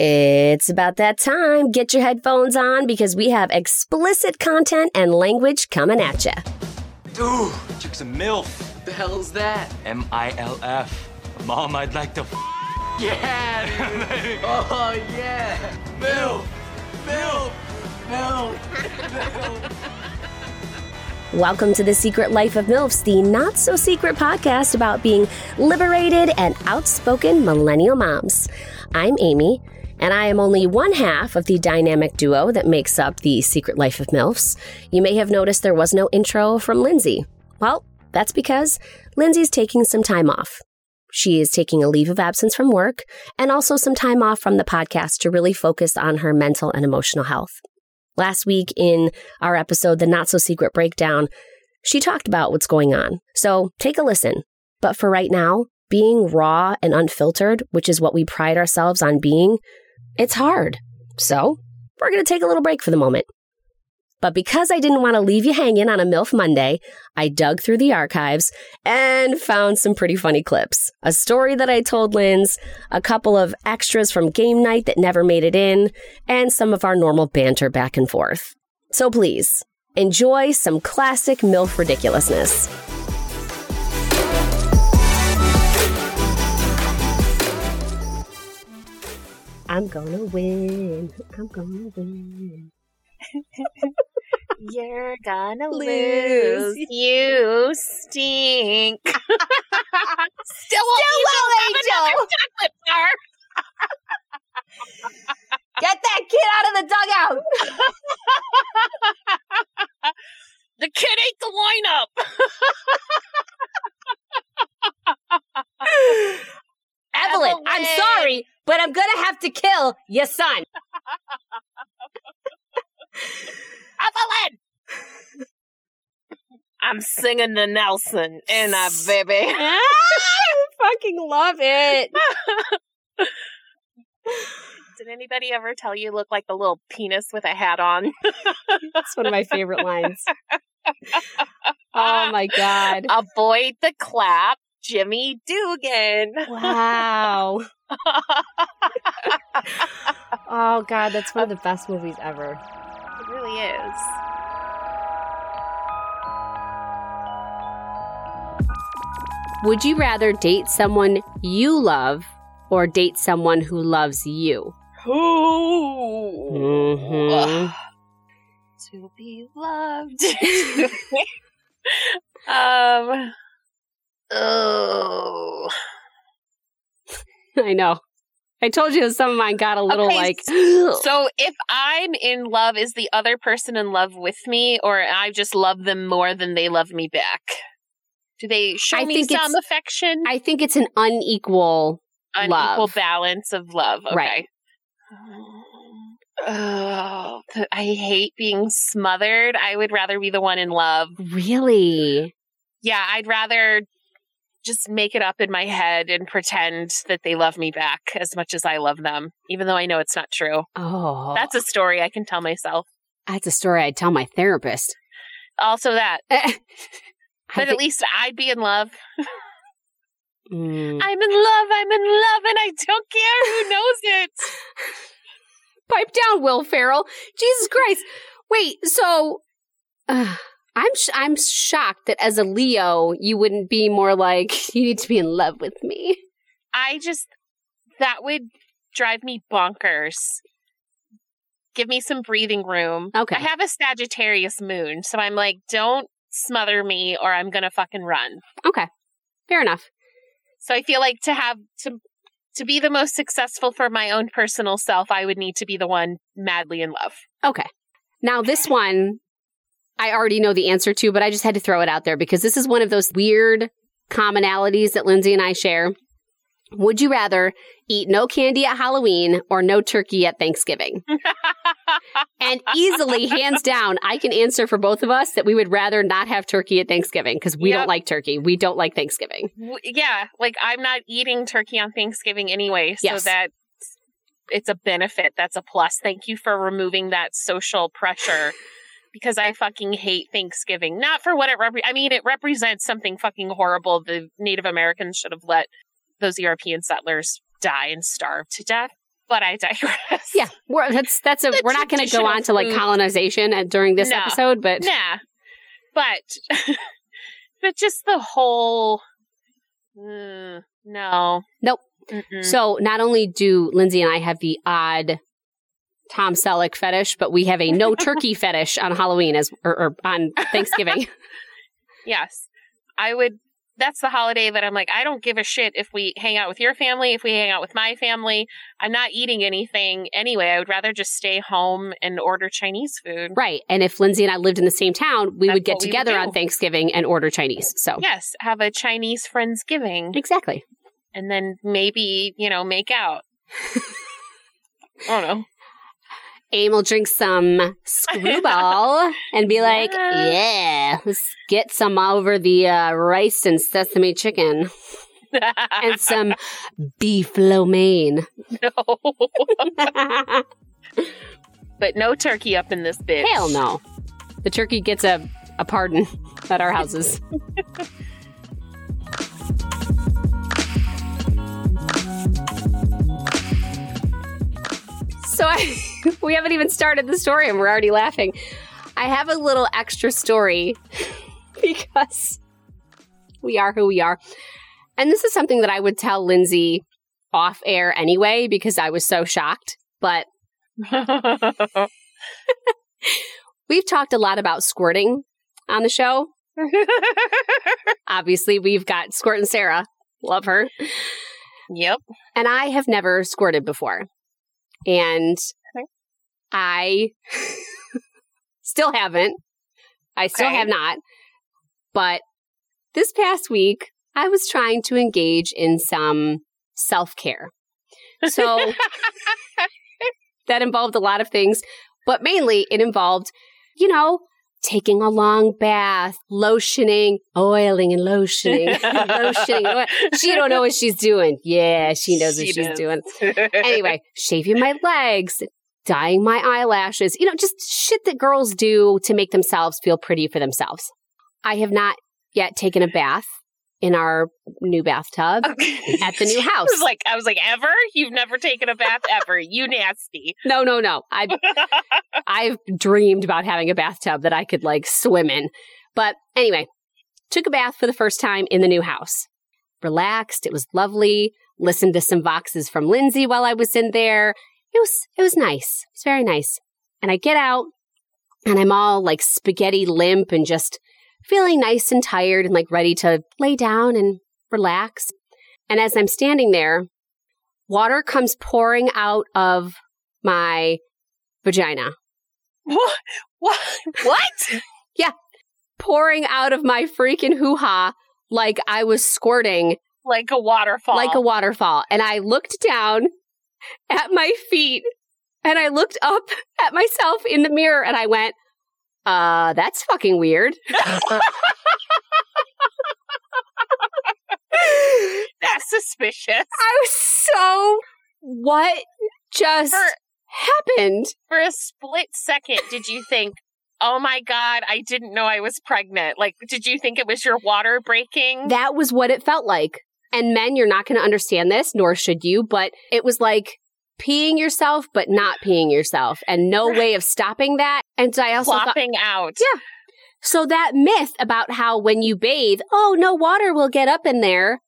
It's about that time. Get your headphones on because we have explicit content and language coming at you. Dude, chick's a MILF. What the hell's that? M I L F. Mom, I'd like to. F- Yeah! oh, yeah! Milf! Milf! Milf! Welcome to The Secret Life of MILFs, the not so secret podcast about being liberated and outspoken millennial moms. I'm Aimee, and I am only one half of the dynamic duo that makes up The Secret Life of MILFs. You may have noticed there was no intro from Lindsey. Well, that's because Lindsey's taking some time off. She is taking a leave of absence from work and also some time off from the podcast to really focus on her mental and emotional health. Last week in our episode, The Not So Secret Breakdown, she talked about what's going on. So take a listen. But for right now, being raw and unfiltered, which is what we pride ourselves on being, it's hard. So we're going to take a little break for the moment. But because I didn't want to leave you hanging on a MILF Monday, I dug through the archives and found some pretty funny clips. A story that I told Linz, a couple of extras from game night that never made it in, and some of our normal banter back and forth. So please, enjoy some classic MILF ridiculousness. I'm gonna win. I'm gonna win. You're gonna Lose. lose. You stink. Still, Still will, Angel. chocolate bar. Get that kid out of the dugout! The kid ate the lineup. Evelyn, I'm Evelyn. sorry, but I'm gonna have to kill your son. Evelyn. I'm singing the Nelson in a baby. I fucking love it. Did anybody ever tell you look like the little penis with a hat on? That's one of my favorite lines. Oh my god. Avoid the clap, Jimmy Dugan. Wow. Oh god, that's one of the best movies ever. It really is. Would you rather date someone you love or date someone who loves you? Ooh. Mhm. to be loved. um. Oh. I know. I told you some of mine got a little Okay, like So if I'm in love, is the other person in love with me, or I just love them more than they love me back? Do they show I me think some affection? I think it's an unequal Unequal love. balance of love. Okay. Right. Oh, I hate being smothered. I would rather be the one in love. really. Yeah, I'd rather just make it up in my head and pretend that they love me back as much as I love them, even though I know it's not true. Oh. That's a story I can tell myself. that's a story I'd tell my therapist. Also, that, but at least I'd be in love. Mm. I'm in love, I'm in love, and I don't care who knows it. Pipe down, Will Ferrell. Jesus Christ. Wait, so uh, I'm sh- I'm shocked that as a Leo, you wouldn't be more like you need to be in love with me. I just, that would drive me bonkers. Give me some breathing room. Okay. I have a Sagittarius moon, so I'm like, don't smother me or I'm gonna fucking run. Okay. Fair enough. So I feel like to have to to be the most successful for my own personal self, I would need to be the one madly in love. Okay. Now this one I already know the answer to, but I just had to throw it out there because this is one of those weird commonalities that Lindsey and I share. Would you rather eat no candy at Halloween or no turkey at Thanksgiving? And easily, hands down, I can answer for both of us that we would rather not have turkey at Thanksgiving because we Yep. don't like turkey. We don't like Thanksgiving. W- yeah, like I'm not eating turkey on Thanksgiving anyway, so Yes. that it's a benefit. That's a plus. Thank you for removing that social pressure because I fucking hate Thanksgiving. Not for what it repre- I mean, it represents something fucking horrible. The Native Americans should have let those European settlers die and starve to death. but I digress. Yeah, we're, that's that's a. We're not going to go on to like colonization and during this No. episode, but Nah. But but just the whole mm, no. Nope. Mm-mm. so not only do Lindsey and I have the odd Tom Selleck fetish, but we have a no turkey fetish on Halloween as or, or on Thanksgiving. yes. I would that's the holiday that I'm like, I don't give a shit if we hang out with your family, if we hang out with my family. I'm not eating anything anyway. I would rather just stay home and order Chinese food. right. And if Lindsey and I lived in the same town, we That's would get we would together on Thanksgiving and order Chinese. So Yes, have a Chinese Friendsgiving exactly. and then maybe, you know, make out. I don't know. Aim will drink some screwball and be like, yeah, let's get some over the uh, rice and sesame chicken and some beef lo mein. no. but no turkey up in this bitch. Hell no. The turkey gets a, a pardon at our houses. we haven't even started the story and we're already laughing. I have a little extra story because we are who we are. And this is something that I would tell Lindsey off air anyway because I was so shocked. But We've talked a lot about squirting on the show. Obviously, we've got Squirt and Sarah. Love her. yep. And I have never squirted before. And. I still haven't. I still Okay. have not. But this past week, I was trying to engage in some self care. So that involved a lot of things, but mainly it involved, you know, taking a long bath, lotioning, oiling and lotioning, lotioning. oil- She don't know what she's doing. Yeah, she knows what She she's doing. Anyway, shaving my legs, dyeing my eyelashes, you know, just shit that girls do to make themselves feel pretty for themselves. I have not yet taken a bath in our new bathtub at the new house. I was like, I was like, ever? You've never taken a bath ever? You nasty. No, no, no. I I've dreamed about having a bathtub that I could like swim in. But anyway, took a bath for the first time in the new house. Relaxed, it was lovely. Listened to some boxes from Lindsey while I was in there. It was it was nice. It was very nice. And I get out and I'm all like spaghetti limp and just feeling nice and tired and like ready to lay down and relax. And as I'm standing there, water comes pouring out of my vagina, What? What? What? Yeah. Pouring out of my freaking hoo ha like I was squirting like a waterfall. like a waterfall. And I looked down at my feet and I looked up at myself in the mirror and I went, uh, that's fucking weird. That's suspicious. I was so, what just For happened? for a split second, did you think, "Oh my god, I didn't know I was pregnant"? Like, did you think it was your water breaking? That was what it felt like. And men, you're not going to understand this, nor should you, but it was like peeing yourself, but not peeing yourself, and no way of stopping that. And so I also thought, Flopping out. Yeah. so that myth about how when you bathe, oh, no water will get up in there,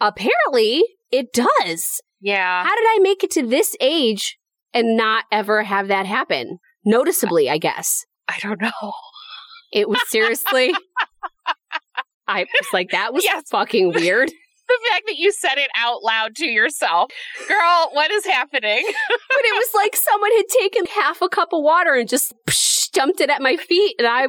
apparently it does. Yeah. How did I make it to this age and not ever have that happen? Noticeably, I guess. I don't know. It was seriously. I was like, that was Yes. fucking weird. The fact that you said it out loud to yourself, girl, what is happening? But it was like someone had taken half a cup of water and just psh, dumped it at my feet. And I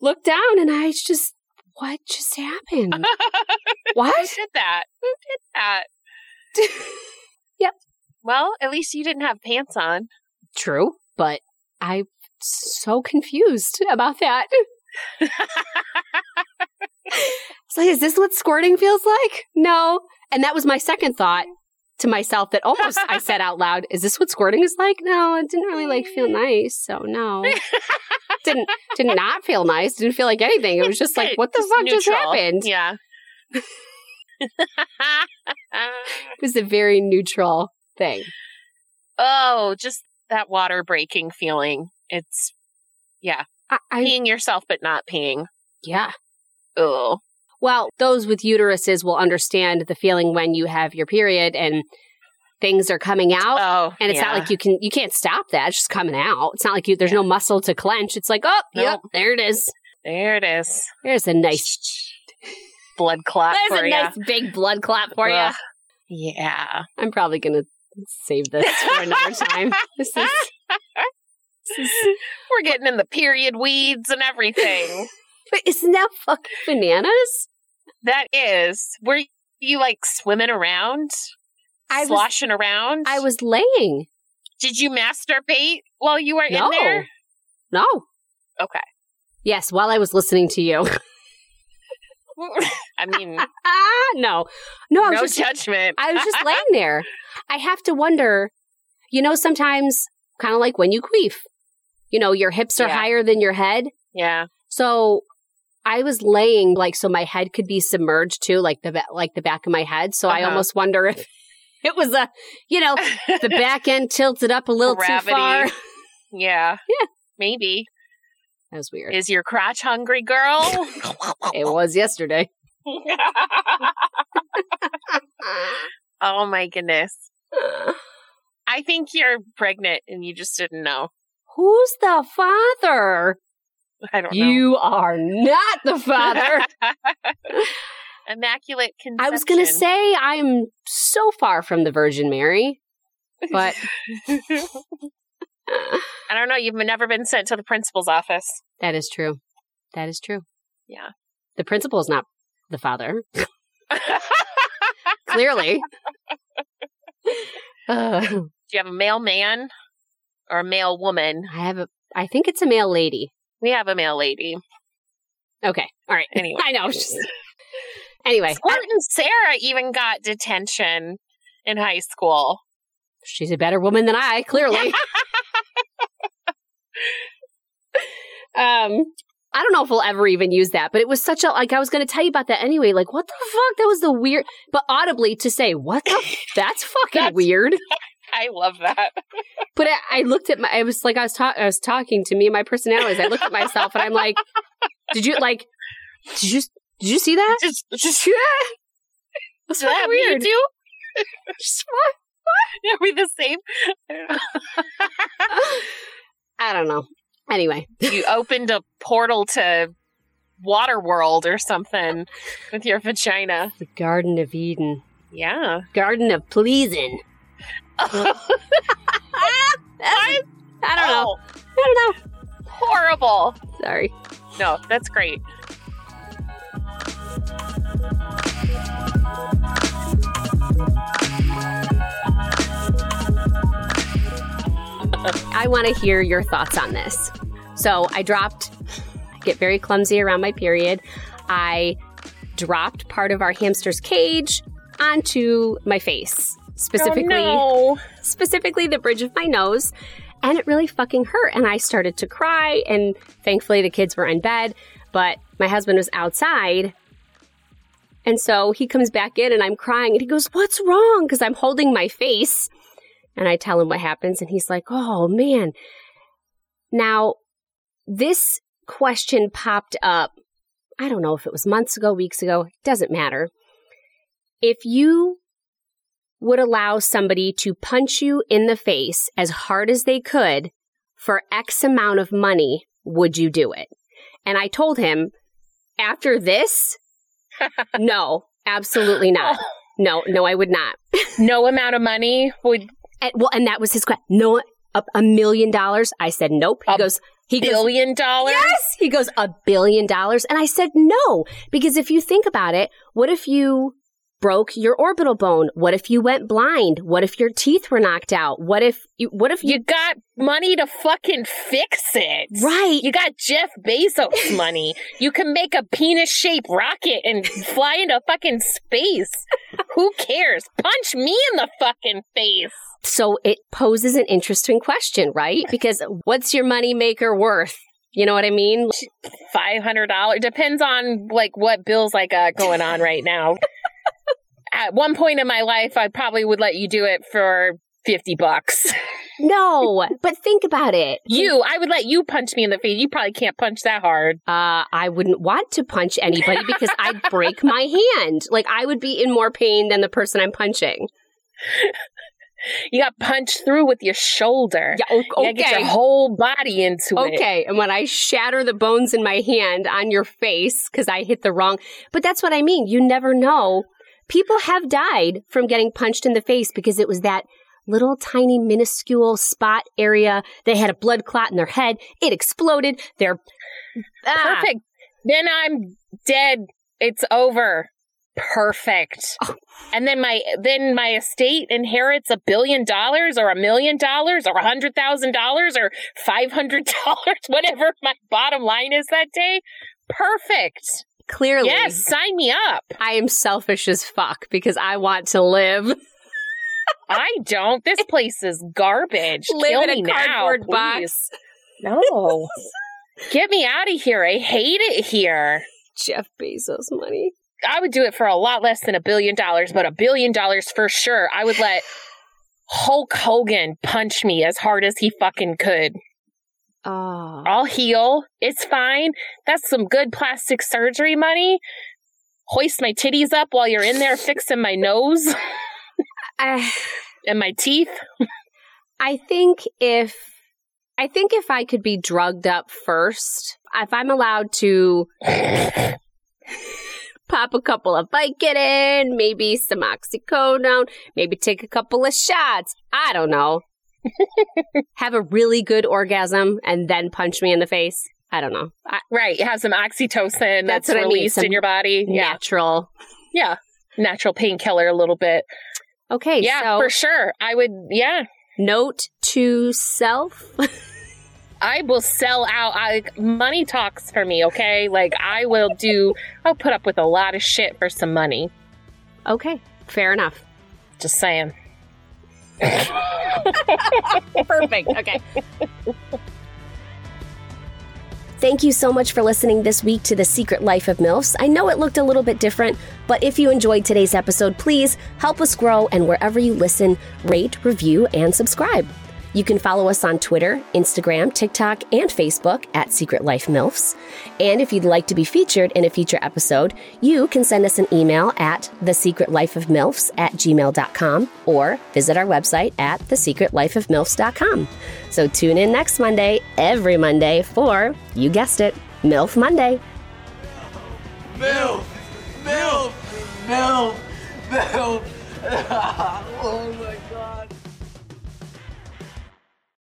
looked down and I just, what just happened? what? Who did that? Who did that? Yep. Well, at least you didn't have pants on. True, but I'm so confused about that. It's like, is this what squirting feels like? No. And that was my second thought to myself that almost I said out loud, is this what squirting is like? No, it didn't really like feel nice. So no. didn't did not feel nice. Didn't feel like anything. It was just like, what the Just fuck just happened? Yeah. It was a very neutral thing. Oh, just that water breaking feeling. It's I, I peeing yourself, but not peeing. yeah. Oh, Well, those with uteruses will understand the feeling when you have your period and things are coming out. oh, and it's not like you can you can't stop that. It's just coming out. It's not like you there's no muscle to clench. It's like, oh, yep, there it is. There it is. There's a nice blood clot there's a ya. nice big blood clot for you. Yeah. I'm probably gonna save this for another time. This is this is We're getting in the period weeds and everything. But isn't that fucking bananas? that is. Were you like swimming around? I was- sloshing around? I was laying. Did you masturbate while you were No. in there? No. Okay. Yes, while I was listening to you. I mean, ah, no. No, I was no just judgment. I was just laying there. I have to wonder, you know, sometimes kind of like when you queef, you know, your hips are Yeah. higher than your head. yeah. So I was laying like so my head could be submerged too, like the like the back of my head. So I Uh-huh. almost wonder if it was a, you know, the back end tilted up a little Gravity. too far. yeah. Yeah. Maybe. That was weird. Is your crotch hungry, girl? It was yesterday. oh my goodness. I think you're pregnant and you just didn't know. Who's the father? I don't know. You are not the father. Immaculate conception. I was going to say I'm so far from the Virgin Mary, but I don't know. You've never been sent to the principal's office. that is true. That is true. Yeah. The principal is not the father, clearly. Uh, Do you have a male man or a male woman? I have a. I think it's a male lady. We have a male lady. Okay. All right. Anyway. I know. just- anyway, Squirt and Sarah even got detention in high school. she's a better woman than I. Clearly. um. I don't know if we'll ever even use that, but it was such a like I was going to tell you about that anyway. Like, what the fuck? That was the weird, but audibly to say, "What the? f- That's fucking That's- weird." I love that. But I, I looked at my. I was like, I was talking. I was talking to me and my personalities. I looked at myself and I'm like, "Did you like? Did you did you see that? Just, just that? That's that weird. weird. You Just what? Are we the same? I don't know. Anyway, you opened a portal to Waterworld or something with your vagina. the Garden of Eden, Yeah. Garden of Pleasing. I don't know. Oh, I don't know. horrible. Sorry. No, that's great. I want to hear your thoughts on this. So I dropped, I get very clumsy around my period. I dropped part of our hamster's cage onto my face, specifically, oh, specifically the bridge of my nose. And it really fucking hurt. And I started to cry. And thankfully, the kids were in bed, but my husband was outside. And so he comes back in and I'm crying. And he goes, What's wrong? Because I'm holding my face. And I tell him what happens. And he's like, Oh, man. Now, this question popped up. I don't know if it was months ago, weeks ago, doesn't matter. If you would allow somebody to punch you in the face as hard as they could for X amount of money, would you do it? And I told him, after this, no, absolutely not. No, no, I would not. no amount of money would And, well, and that was his question. No, a, a million dollars. I said, nope. He A goes, he goes, billion dollars. Yes. He goes, a billion dollars. And I said, no, because if you think about it, what if you broke your orbital bone? What if you went blind? What if your teeth were knocked out? What if you, what if you, You got money to fucking fix it. right? You got Jeff Bezos money. You can make a penis shaped rocket and fly into fucking space. Who cares? Punch me in the fucking face. so it poses an interesting question, right? Because what's your money maker worth? You know what I mean? Five hundred dollars depends on like what bills I got uh, going on right now. At one point in my life, I probably would let you do it for 50 bucks. No, but think about it. You, I would let you punch me in the face. You probably can't punch that hard. Uh, I wouldn't want to punch anybody because I'd break my hand. Like I would be in more pain than the person I'm punching. You got punched through with your shoulder. Yeah, o- You get your whole body into it. Okay, and when I shatter the bones in my hand on your face because I hit the wrong, but that's what I mean. You never know. People have died from getting punched in the face because it was that little tiny minuscule spot area. They had a blood clot in their head. It exploded. They're Ah, Perfect. Then I'm dead. It's over. Perfect. Oh. And then my then my estate inherits a billion dollars or a million dollars or a hundred thousand dollars or five hundred dollars, whatever my bottom line is that day. Perfect. Clearly. Yes, sign me up. I am selfish as fuck because I want to live. I don't. This place is garbage. live Kill in a now, cardboard please. box. No. Get me out of here. I hate it here. Jeff Bezos money. I would do it for a lot less than a billion dollars, but a billion dollars for sure. I would let Hulk Hogan punch me as hard as he fucking could. Ah. Oh. I'll heal. It's fine. That's some good plastic surgery money. Hoist my titties up while you're in there fixing my nose I, and my teeth. I think if I think if I could be drugged up first, if I'm allowed to pop a couple of Vicodin, maybe some oxycodone, maybe take a couple of shots, I don't know. Have a really good orgasm and then punch me in the face. I don't know. I, Right. Have some oxytocin That's that's, what I mean, in your body. Yeah. Natural. Yeah. Natural painkiller a little bit. Okay, Yeah, so for sure. I would, yeah. note to self. I will sell out. I, money talks for me, okay? Like, I will do, I'll put up with a lot of shit for some money. okay, fair enough. Just saying. Perfect. Okay. Thank you so much for listening this week to The Secret Life of MILFs. I know it looked a little bit different, but if you enjoyed today's episode, please help us grow and wherever you listen, rate, review, and subscribe. You can follow us on Twitter, Instagram, TikTok, and Facebook at Secret Life MILFs. And if you'd like to be featured in a future episode, you can send us an email at thesecretlifeofmilfs at gmail.com or visit our website at thesecretlifeofmilfs.com. So tune in next Monday, every Monday, for, you guessed it, MILF Monday. Milf! Milf! Milf! Milf! oh my